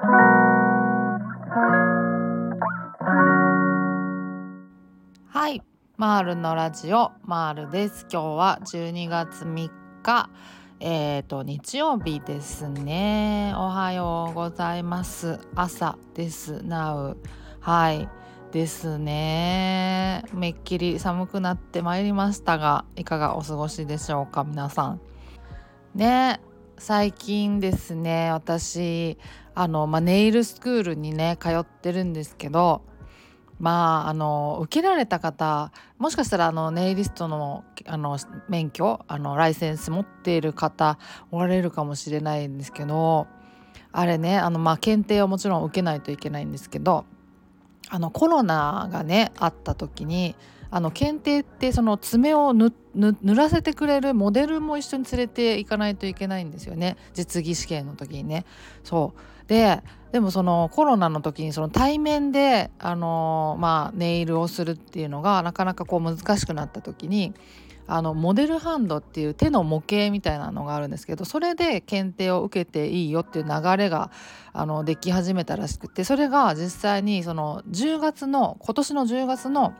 はい。マールのラジオマールです。今日は12月3日。えーと日曜日ですね。おはようございます。朝です。なう。はい。ですね。めっきり寒くなってまいりましたがいかがお過ごしでしょうか皆さん。ね。最近ですね私あの、まあ、ネイルスクールにね通ってるんですけどまああの受けられた方もしかしたらあのネイリストのあの免許あのライセンス持っている方おられるかもしれないんですけどあれねあの、まあ、検定をもちろん受けないといけないんですけどあのコロナがねあった時にあの検定ってその爪を塗らせてくれるモデルも一緒に連れていかないといけないんですよね実技試験の時にね。そうででもそのコロナの時にその対面であの、まあ、ネイルをするっていうのがなかなかこう難しくなった時にあのモデルハンドっていう手の模型みたいなのがあるんですけどそれで検定を受けていいよっていう流れがあのでき始めたらしくてそれが実際にその10月の今年の10月の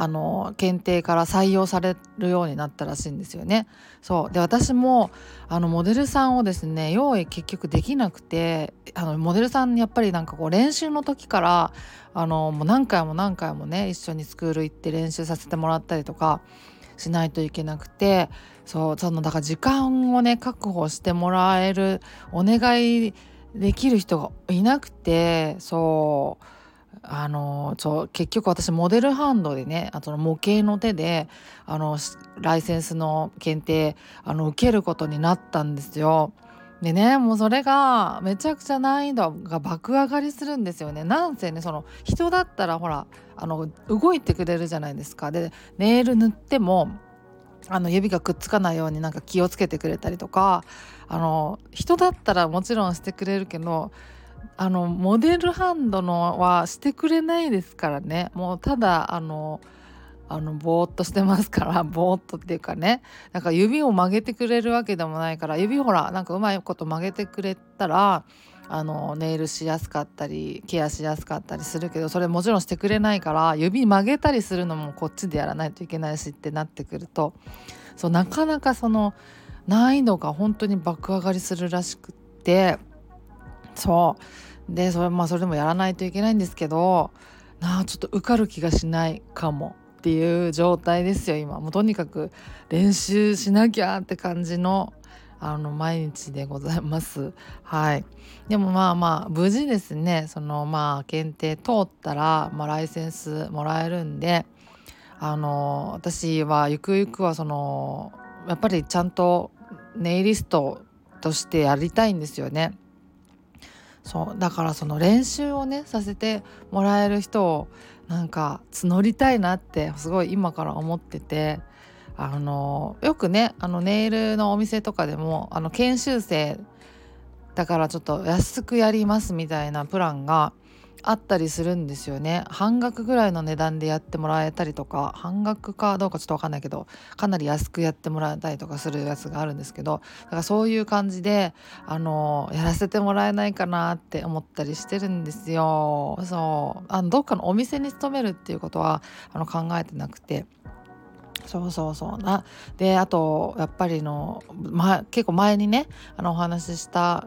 あの検定から採用されるようになったらしいんですよね。そうで私もあのモデルさんをですね用意結局できなくてあのモデルさんやっぱりなんかこう練習の時からあのもう何回も何回もね一緒にスクール行って練習させてもらったりとかしないといけなくてそうそのだから時間をね確保してもらえるお願いできる人がいなくてそうあのそう結局私モデルハンドでねあと模型の手であのライセンスの検定あの受けることになったんですよ。でねもうそれがめちゃくちゃ難易度が爆上がりするんですよね。なんせねその人だったらほらあの動いてくれるじゃないですか。でネイル塗ってもあの指がくっつかないようになんか気をつけてくれたりとかあの人だったらもちろんしてくれるけどあのモデルハンドのはしてくれないですからね。もうただあのあのぼーっとしてますから ぼーっとっていうかね。なんか指を曲げてくれるわけでもないから指ほらなんかうまいこと曲げてくれたらあのネイルしやすかったりケアしやすかったりするけどそれもちろんしてくれないから指曲げたりするのもこっちでやらないといけないしってなってくるとそうなかなかその難易度が本当に爆上がりするらしくってそう。でそれまあそれでもやらないといけないんですけどなあちょっと受かる気がしないかもっていう状態ですよ今。もうとにかく練習しなきゃって感じのあの毎日でございます。はい。でもまあまあ無事ですね。そのまあ検定通ったら、まあ、ライセンスもらえるんであの私はゆくゆくはそのやっぱりちゃんとネイリストとしてやりたいんですよね。そう。だからその練習をねさせてもらえる人をなんか募りたいなってすごい今から思っててあのよくねあのネイルのお店とかでもあの研修生だからちょっと安くやりますみたいなプランがあったりするんですよね。半額ぐらいの値段でやってもらえたりとか半額かどうかちょっと分かんないけどかなり安くやってもらえたりとかするやつがあるんですけどだからそういう感じであのやらせてもらえないかなって思ったりしてるんですよ。そう。あのどっかのお店に勤めるっていうことはあの考えてなくて。そうそうそう。な。であとやっぱりの、ま、結構前にねあのお話しした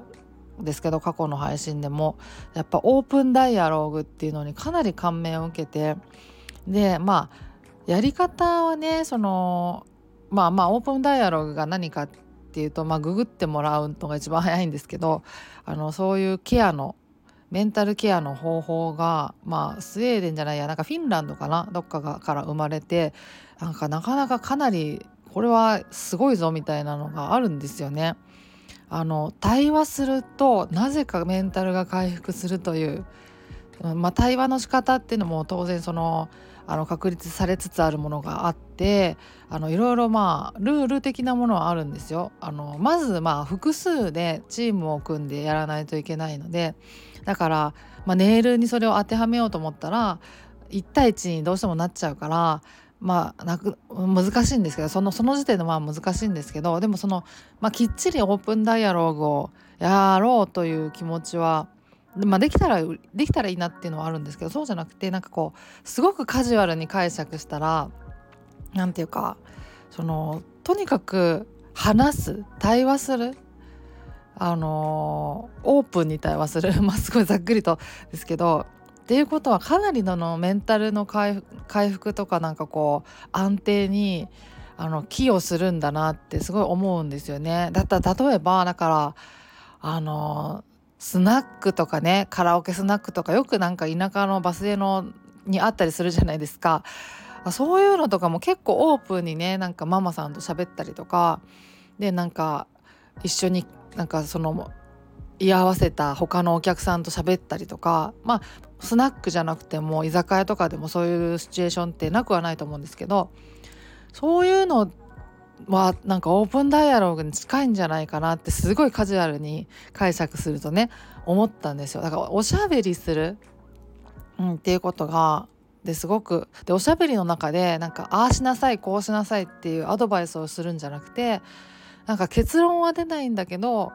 ですけど過去の配信でもやっぱオープンダイアログっていうのにかなり感銘を受けてでまあやり方はねそのまあまあオープンダイアログが何かっていうとまあググってもらうのが一番早いんですけどあのそういうケアのメンタルケアの方法がまあスウェーデンじゃないやなんかフィンランドかなどっかがから生まれてなんかなかなかかなりこれはすごいぞみたいなのがあるんですよね。あの対話するとなぜかメンタルが回復するという、まあ、対話の仕方っていうのも当然そのあの確立されつつあるものがあってあのいろいろまあルール的なものはあるんですよ。あのまずまあ複数でチームを組んでやらないといけないのでだから、まあ、ネイルにそれを当てはめようと思ったら1対1にどうしてもなっちゃうからまあなく難しいんですけどそのその時点でまあ難しいんですけどでもその、まあ、きっちりオープンダイアローグをやろうという気持ちはまあ、できたらできたらいいなっていうのはあるんですけどそうじゃなくてなんかこうすごくカジュアルに解釈したら何て言うかそのとにかく話す対話するあのオープンに対話する まあすごいざっくりとですけどっていうことはかなりののメンタルの回復とかなんかこう安定にあの寄与するんだなってすごい思うんですよね。だったら例えばだからあのスナックとかねカラオケスナックとかよくなんか田舎のバス停のにあったりするじゃないですかそういうのとかも結構オープンにねなんかママさんと喋ったりとかでなんか一緒になんかその居合わせた他のお客さんと喋ったりとかまあスナックじゃなくても居酒屋とかでもそういうシチュエーションってなくはないと思うんですけどそういうのはなんかオープンダイアログに近いんじゃないかなってすごいカジュアルに解釈するとね思ったんですよ。だからおしゃべりする、うん、っていうことがですごくでおしゃべりの中でなんかああしなさいこうしなさいっていうアドバイスをするんじゃなくてなんか結論は出ないんだけど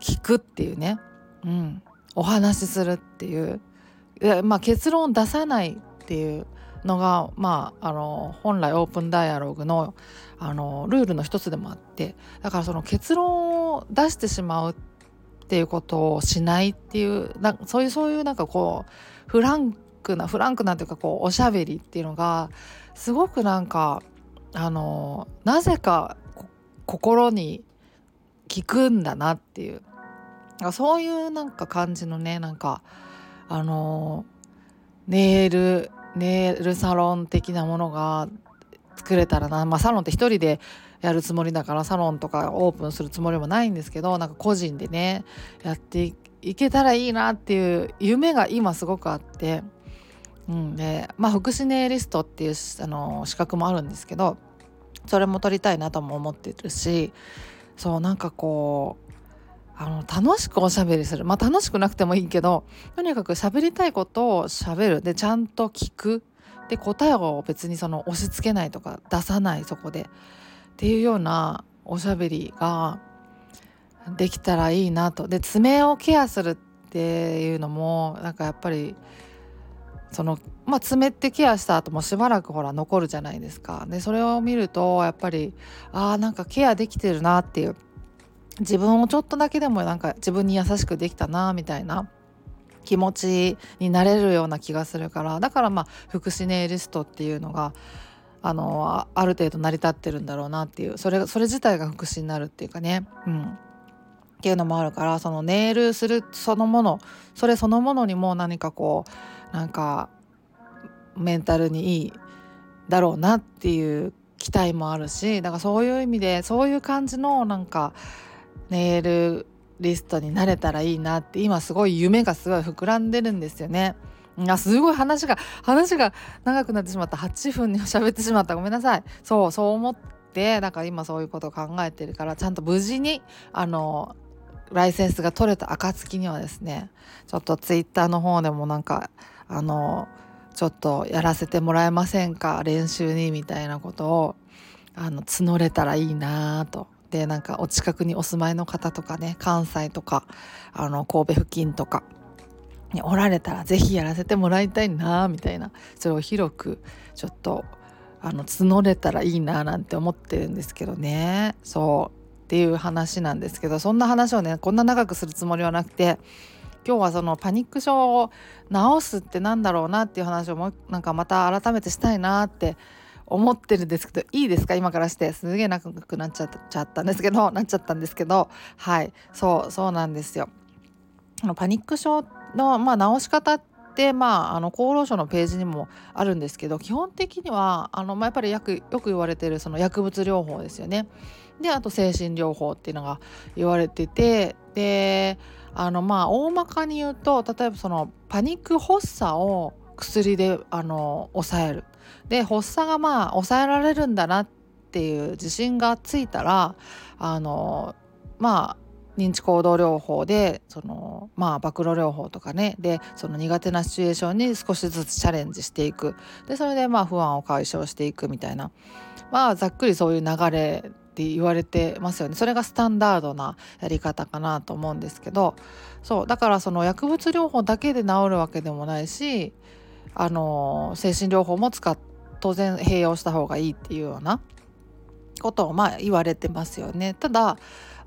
聞くっていうね、うん、お話しするっていう。まあ、結論を出さないっていうのが、まあ、あの本来オープンダイアログのあのルールの一つでもあって。だからその結論を出してしまうっていうことをしないっていうなそういうそういうなんかこうフランクなフランクなというかこうおしゃべりっていうのがすごくなんかあのなぜか心に効くんだなっていう。そういうなんか感じのねなんかあのネイルネイルサロン的なものが作れたらな、まあ、サロンって1人でやるつもりだからサロンとかオープンするつもりもないんですけどなんか個人でねやっていけたらいいなっていう夢が今すごくあって、うんでまあ、福祉ネイリストっていうあの資格もあるんですけどそれも取りたいなとも思ってるしそうなんかこうあの楽しくおしゃべりする。まあ楽しくなくてもいいけどとにかく喋りたいことをしゃべる。でちゃんと聞く。で答えを別にその押し付けないとか出さないそこで。っていうようなおしゃべりができたらいいなと。で爪をケアするっていうのもなんかやっぱりそのまあ爪ってケアした後もしばらくほら残るじゃないですか。でそれを見るとやっぱりあーなんかケアできてるなっていう。自分をちょっとだけでもなんか自分に優しくできたなみたいな気持ちになれるような気がするから。だからまあ福祉ネイリストっていうのがあのある程度成り立ってるんだろうなっていうそれそれ自体が福祉になるっていうかね。うん。っていうのもあるからそのネイルするそのものそれそのものにも何かこうなんかメンタルにいいだろうなっていう期待もあるしだからそういう意味でそういう感じのなんかネイルリストになれたらいいなって今すごい夢がすごい膨らんでるんですよね。あすごい話が話が長くなってしまった。8分に喋ってしまった。ごめんなさい。そうそう思ってだから今そういうことを考えてるからちゃんと無事にあのライセンスが取れた暁にはですねちょっとツイッターの方でもなんかあのちょっとやらせてもらえませんか？練習にみたいなことをあの募れたらいいなと。でなんかお近くにお住まいの方とかね関西とかあの神戸付近とかにおられたら是非やらせてもらいたいなみたいなそれを広くちょっとあの募れたらいいななんて思ってるんですけどね。そうっていう話なんですけどそんな話をねこんな長くするつもりはなくて今日はそのパニック症を治すってなんだろうなっていう話をもなんかまた改めてしたいなって思ってるんですけどいいですか？今からしてすげえ長く なっちゃったんですけどなっちゃったんですけどはいそうそうなんですよ。パニック症の、まあ、治し方ってまあ、あの厚労省のページにもあるんですけど基本的にはあの、まあ、やっぱりよくよく言われてるその薬物療法ですよね。であと精神療法っていうのが言われててであのまあ大まかに言うと例えばそのパニック発作を薬であの抑えるで発作がまあ抑えられるんだなっていう自信がついたらあのまあ認知行動療法でそのまあ暴露療法とかね。でその苦手なシチュエーションに少しずつチャレンジしていく。でそれでまあ不安を解消していくみたいな。まあざっくりそういう流れって言われてますよね。それがスタンダードなやり方かなと思うんですけど。そうだからその薬物療法だけで治るわけでもないしあの精神療法も使っ当然併用した方がいいっていうようなことをまあ言われてますよね。ただ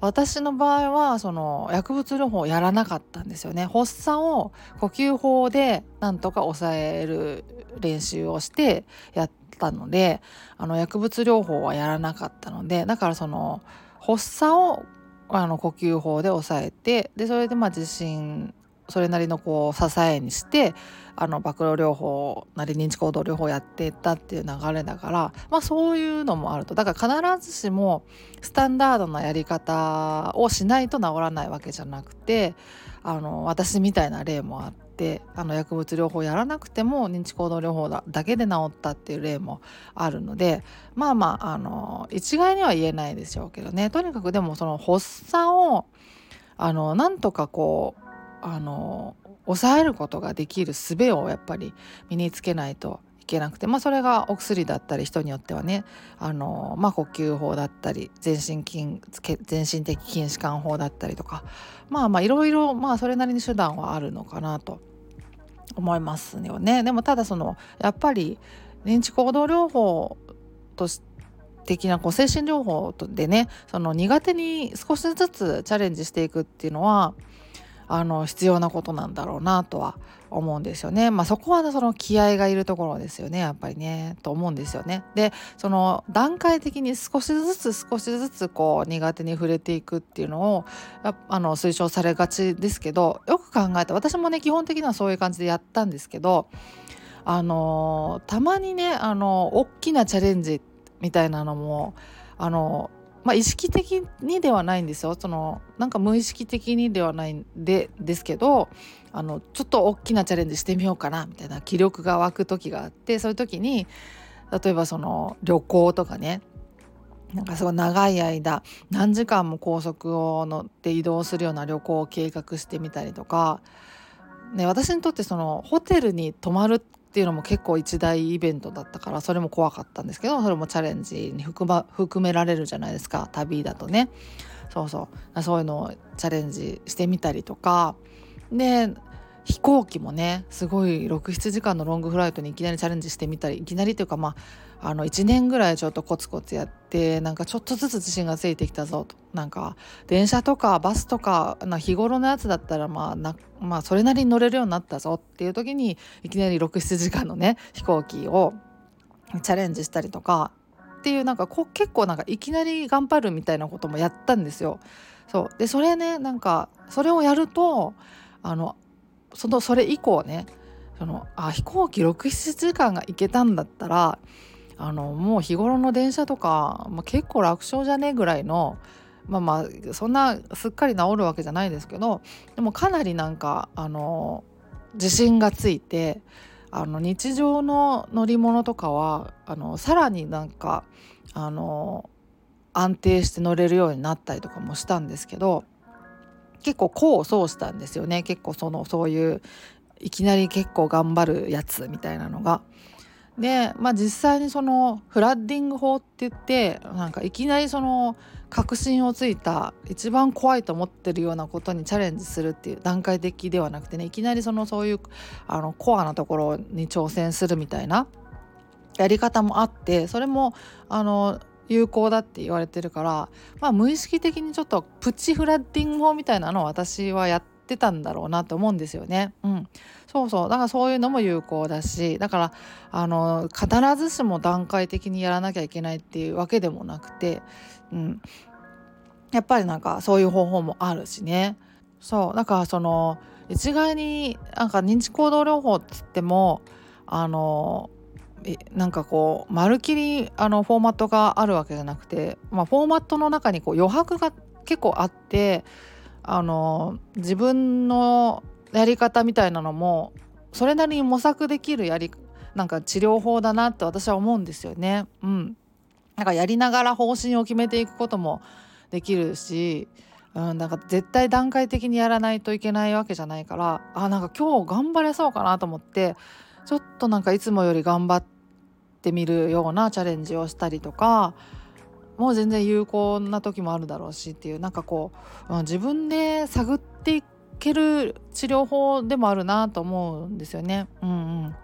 私の場合はその薬物療法をやらなかったんですよね。発作を呼吸法でなんとか抑える練習をしてやったのであの薬物療法はやらなかったのでだからその発作をあの呼吸法で抑えてでそれでまあ自信それなりのこう支えにしてあの暴露療法なり認知行動療法やってったっていう流れだから、まあ、そういうのもあると。だから必ずしもスタンダードなやり方をしないと治らないわけじゃなくてあの私みたいな例もあってあの薬物療法やらなくても認知行動療法だだけで治ったっていう例もあるのでまあまああの一概には言えないでしょうけどね。とにかくでもその発作をあのなんとかこうあの抑えることができる術をやっぱり身につけないといけなくて、まあ、それがお薬だったり人によってはねあの、まあ、呼吸法だったり全身筋全身的筋弛緩法だったりとかまあまあいろいろまあそれなりに手段はあるのかなと思いますよね。でもただそのやっぱり認知行動療法として的なこう精神療法でねその苦手に少しずつチャレンジしていくっていうのはあの必要なことなんだろうなとは思うんですよね。まあ、そこはその気合がいるところですよねやっぱりねと思うんですよね。でその段階的に少しずつ少しずつこう苦手に触れていくっていうのをあの推奨されがちですけどよく考えて私もね基本的にはそういう感じでやったんですけどあのたまにねあの大きなチャレンジみたいなのもあのまあ、意識的にではないんですよ。そのなんか無意識的にではないんでですけどあのちょっと大きなチャレンジしてみようかなみたいな気力が湧く時があってそういう時に例えばその旅行とかねなんかすごい長い間何時間も高速を乗って移動するような旅行を計画してみたりとか、ね、私にとってそのホテルに泊まるっていうのも結構一大イベントだったからそれも怖かったんですけどそれもチャレンジに含,、ま、含められるじゃないですか旅だとね。そうそう。そういうのをチャレンジしてみたりとか。で飛行機もねすごい67時間のロングフライトにいきなりチャレンジしてみたりいきなりというかまああの1年ぐらいちょっとコツコツやってなんかちょっとずつ自信がついてきたぞとなんか電車とかバスとかな日頃のやつだったらまあなまあそれなりに乗れるようになったぞっていう時にいきなり67時間のね飛行機をチャレンジしたりとかっていうなんかこ結構なんかいきなり頑張るみたいなこともやったんですよ。そうでそれねなんかそれをやるとあのそのそれ以降ねそのあ飛行機67時間が行けたんだったらあのもう日頃の電車とか、まあ、結構楽勝じゃねえぐらいのまあまあそんなすっかり治るわけじゃないですけどでもかなりなんかあの自信がついてあの日常の乗り物とかはあのさらになんかあの安定して乗れるようになったりとかもしたんですけど結構功を奏したんですよね結構そのそういういきなり結構頑張るやつみたいなのが。で、まあ、実際にそのフラッディング法って言ってなんかいきなりその確信をついた一番怖いと思ってるようなことにチャレンジするっていう段階的ではなくてねいきなりそのそういうあのコアなところに挑戦するみたいなやり方もあってそれもあの有効だって言われてるから、まあ、無意識的にちょっとプチフラッディング法みたいなのを私はやってたんだろうなと思うんですよね。うん、そうそう。だからそういうのも有効だしだからあの必ずしも段階的にやらなきゃいけないっていうわけでもなくて、うん、やっぱりなんかそういう方法もあるしね。そう。だからその一概になんか認知行動療法っつってもあのなんかこうまるきりあのフォーマットがあるわけじゃなくて、まあ、フォーマットの中にこう余白が結構あってあの自分のやり方みたいなのもそれなりに模索できるやりなんか治療法だなって私は思うんですよね。うん、なんかやりながら方針を決めていくこともできるし、うん、なんか絶対段階的にやらないといけないわけじゃないからあなんか今日頑張れそうかなと思ってちょっとなんかいつもより頑張ってみるようなチャレンジをしたりとかもう全然有効な時もあるだろうしっていうなんかこう、うん、自分で探っていくける治療法でもあるなと思うんですよね。うんうん、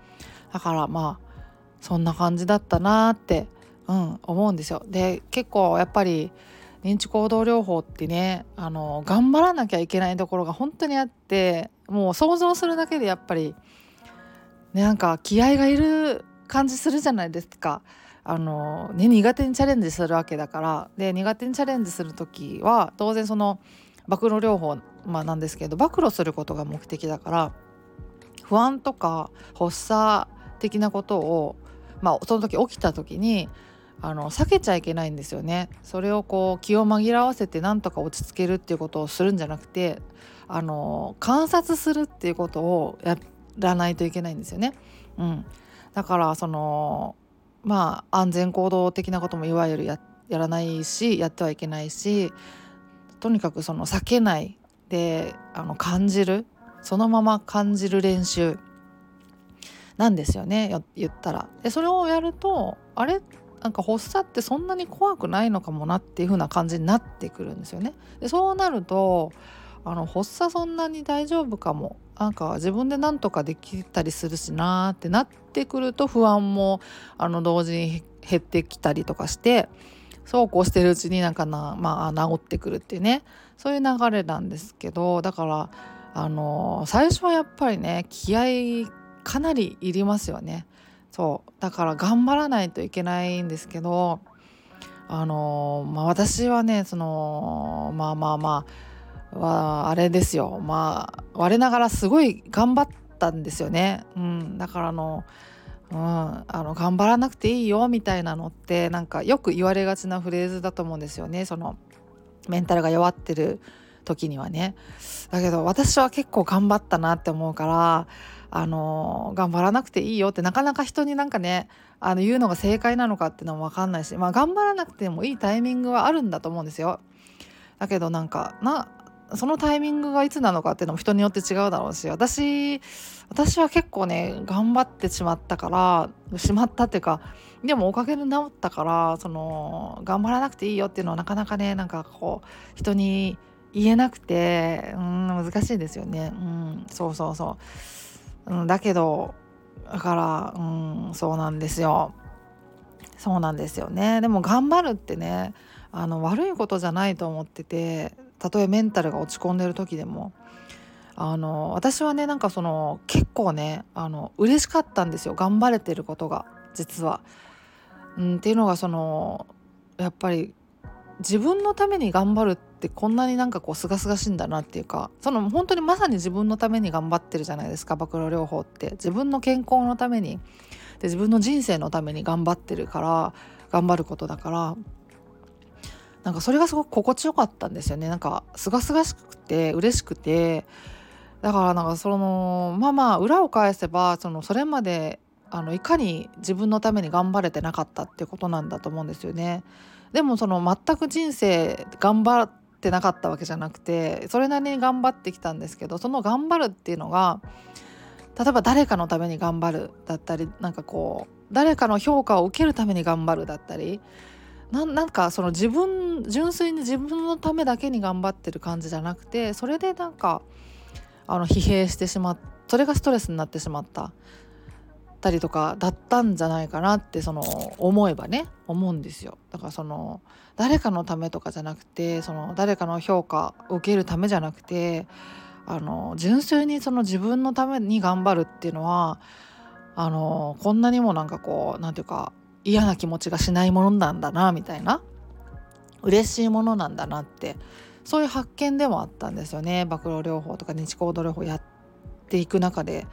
だからまあそんな感じだったなって、うん、思うんですよ。で結構やっぱり認知行動療法ってねあの頑張らなきゃいけないところが本当にあってもう想像するだけでやっぱり、ね、なんか気合がいる感じするじゃないですか。あのね、苦手にチャレンジするわけだからで苦手にチャレンジする時は当然その暴露療法、まあ、なんですけど暴露することが目的だから不安とか発作的なことを、まあ、その時起きた時にあの避けちゃいけないんですよねそれをこう気を紛らわせてなんとか落ち着けるっていうことをするんじゃなくてあの観察するっていうことをやらないといけないんですよね。うん、だからそのまあ安全行動的なこともいわゆるややらないしやってはいけないしとにかくその避けないであの感じるそのまま感じる練習なんですよね言ったら。でそれをやるとあれなんか発作ってそんなに怖くないのかもなっていう風な感じになってくるんですよね。でそうなるとあの発作そんなに大丈夫かもなんか自分で何とかできたりするしなってなってくると不安もあの同時に減ってきたりとかしてそうこうしてるうちになんかな、まあ、治ってくるっていうね。そういう流れなんですけどだからあの最初はやっぱりね気合かなりいりますよね。そう。だから頑張らないといけないんですけどあのまあ私はねそのまあまあまあはあれですよ。まあ我ながらすごい頑張ったんですよね、うん、だからあのうん、あの頑張らなくていいよみたいなのってなんかよく言われがちなフレーズだと思うんですよねそのメンタルが弱ってる時にはねだけど私は結構頑張ったなって思うからあの頑張らなくていいよってなかなか人になんかねあの言うのが正解なのかっていうのも分かんないし、まあ、頑張らなくてもいいタイミングはあるんだと思うんですよ。だけどなんかなそのタイミングがいつなのかっていうのも人によって違うだろうし私私は結構ね頑張ってしまったからしまったっていうかでもおかげで治ったからその頑張らなくていいよっていうのはなかなかねなんかこう人に言えなくてうん難しいですよね。うん、そうそうそう。うん、だけどだからうんそうなんですよ。そうなんですよね。でも頑張るってねあの悪いことじゃないと思っててたとえメンタルが落ち込んでる時でもあの私はねなんかその結構ねあの嬉しかったんですよ。頑張れてることが実は。うん、っていうのがそのやっぱり自分のために頑張るってこんなになんかこう清々しいんだなっていうかその本当にまさに自分のために頑張ってるじゃないですか暴露療法って。自分の健康のために。で自分の人生のために頑張ってるから頑張ることだから。なんかそれがすごく心地よかったんですよねなんか清々しくて嬉しくてだからなんかそのまあまあ裏を返せばそのそれまであのいかに自分のために頑張れてなかったってことなんだと思うんですよね。でもその全く人生頑張ってなかったわけじゃなくてそれなりに頑張ってきたんですけどその頑張るっていうのが例えば誰かのために頑張るだったりなんかこう誰かの評価を受けるために頑張るだったりなんかその自分純粋に自分のためだけに頑張ってる感じじゃなくてそれでなんかあの疲弊してしまっそれがストレスになってしまったたりとかだったんじゃないかなってその思えばね思うんですよ。だからその誰かのためとかじゃなくてその誰かの評価を受けるためじゃなくてあの純粋にその自分のために頑張るっていうのはあのこんなにもなんかこう何て言うか嫌な気持ちがしないものなんだなみたいな。嬉しいものなんだなって。そういう発見でもあったんですよね。暴露療法とか日行動療法やっていく中で。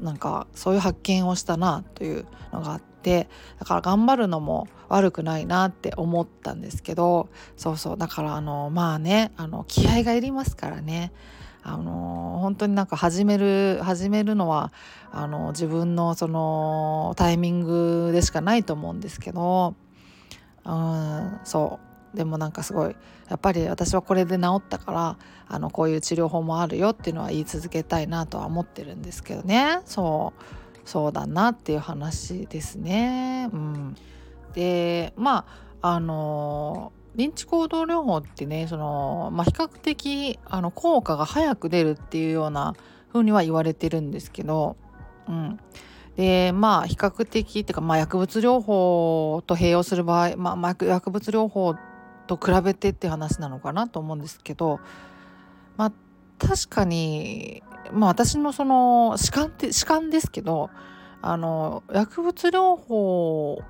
なんかそういう発見をしたなというのがあって。だから頑張るのも悪くないなって思ったんですけど。そうそう。だからあのまあねあの気合がいりますからね。あの本当になんか始める始めるのはあの自分のそのタイミングでしかないと思うんですけどうんそう。でもなんかすごいやっぱり私はこれで治ったからあのこういう治療法もあるよっていうのは言い続けたいなとは思ってるんですけどね。そう。そうだなっていう話ですね。うん、でまああの認知行動療法ってねその、まあ、比較的あの効果が早く出るっていうような風には言われてるんですけど、うん、でまあ比較的っていうか、まあ、薬物療法と併用する場合、まあ、薬物療法と比べてって話なのかなと思うんですけど、まあ、確かに、まあ、私のその主観って主観ですけどあの薬物療法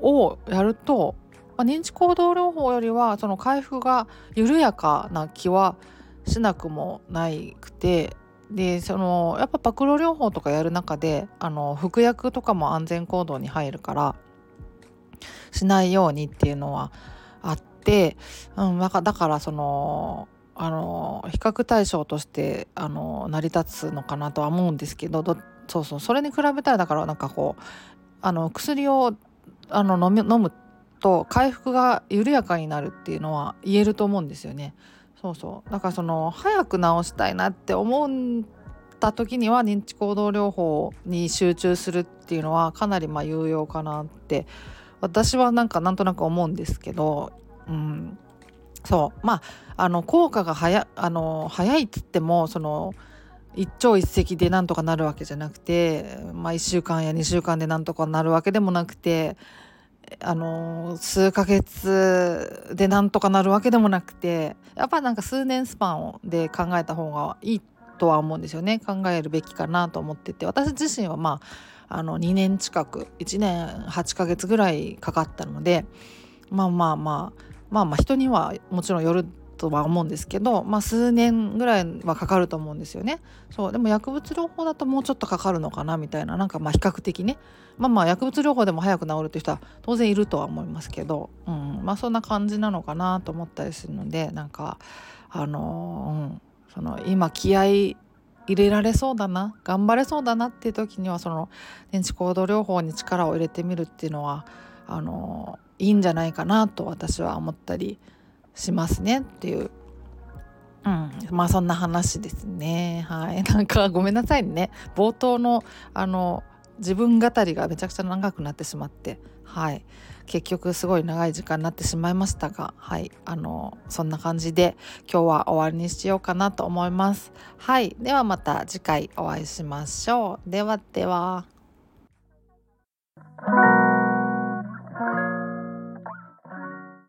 をやるとま、認知行動療法よりはその回復が緩やかな気はしなくもないくてでそのやっぱパクロ療法とかやる中であの服薬とかも安全行動に入るからしないようにっていうのはあって、うん、だからそのあの比較対象としてあの成り立つのかなとは思うんですけどそうそうそれに比べたらだからなんかこうあの薬をあの飲む飲むと回復が緩やかになるっていうのは言えると思うんですよね。そうそう。だからその早く治したいなって思った時には認知行動療法に集中するっていうのはかなりまあ有用かなって私はなんかなんとなく思うんですけど、うん、そう。まああの効果が早あの早いっつってもその一朝一夕でなんとかなるわけじゃなくて、まあ、1週間や2週間でなんとかなるわけでもなくてあの数ヶ月でなんとかなるわけでもなくてやっぱなんか数年スパンで考えた方がいいとは思うんですよね。考えるべきかなと思ってて。私自身はまああの2年近く1年8ヶ月ぐらいかかったのでまあまあまあまあまあ人にはもちろんよるとは思うんですけど、まあ、数年ぐらいはかかると思うんですよね。そうでも薬物療法だともうちょっとかかるのかなみたいななんかまあ比較的ねまあまあ薬物療法でも早く治るっていう人は当然いるとは思いますけど、うんまあ、そんな感じなのかなと思ったりするのでなんかあのー、うん、その今気合い入れられそうだな頑張れそうだなっていう時にはその電池行動療法に力を入れてみるっていうのはあの、いいんじゃないかなと私は思ったりしますねっていう。うん、まあそんな話ですね。はい。なんかごめんなさいね。冒頭のあの自分語りがめちゃくちゃ長くなってしまって、はい。結局すごい長い時間になってしまいましたが、はい。あのそんな感じで今日は終わりにしようかなと思います。はい。ではまた次回お会いしましょう。ではでは。